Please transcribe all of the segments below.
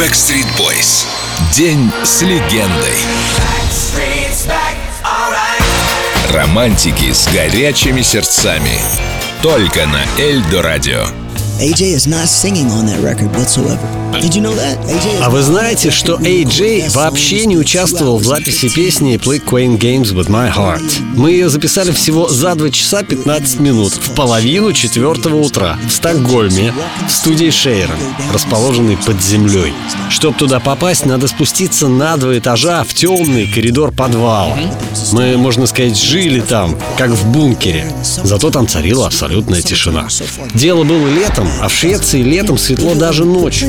Backstreet Boys. День с легендой. Романтики с горячими сердцами. Только на Эльдо Радио. AJ is not singing on that record whatsoever. Did you know that? AJ А вы знаете, что AJ вообще не участвовал в записи песни Play Queen Games with My Heart? Мы ее записали всего за 2 часа 15 минут в половину четвертого утра в Стокгольме в студии Шейрон, расположенной под землей. Чтобы туда попасть, надо спуститься на два этажа в темный коридор подвала. Мы, можно сказать, жили там, как в бункере. Зато там царила абсолютная тишина. Дело было летом, а в Швеции летом светло даже ночью.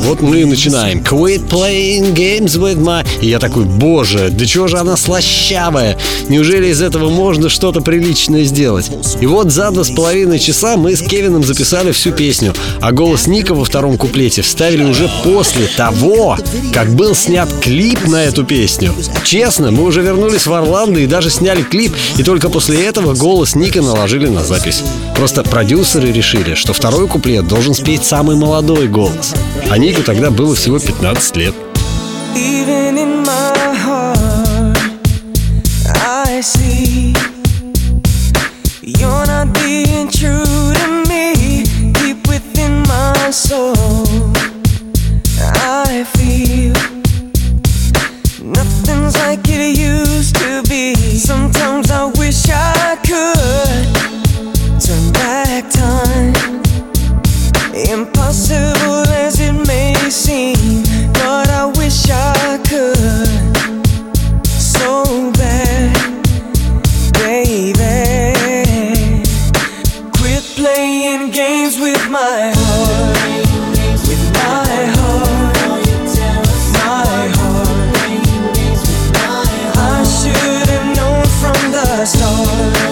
Вот мы и начинаем. Quit playing games with my... И я такой, боже, да чего же она слащавая? Неужели из этого можно что-то приличное сделать? И вот за два с половиной часа мы с Кевином записали всю песню, а голос Ника во втором куплете вставили уже после того, как был снят клип на эту песню. Честно, мы уже вернулись в Орландо и даже сняли клип, и только после этого голос Ника наложили на запись. Просто продюсеры решили, что второй куплет должен спеть самый молодой голос. А Нику тогда было всего 15 лет. Even in my a star.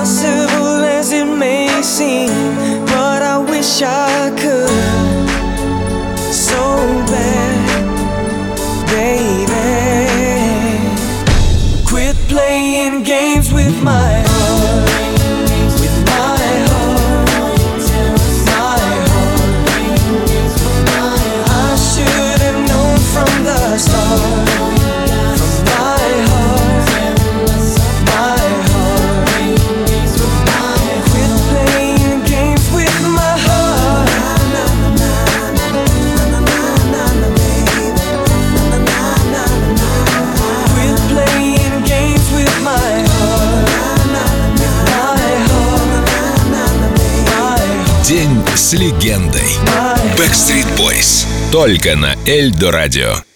Impossible as it may seem, but I wish I could so bad, baby. С легендой. Backstreet Boys. Только на Эльдо Радио.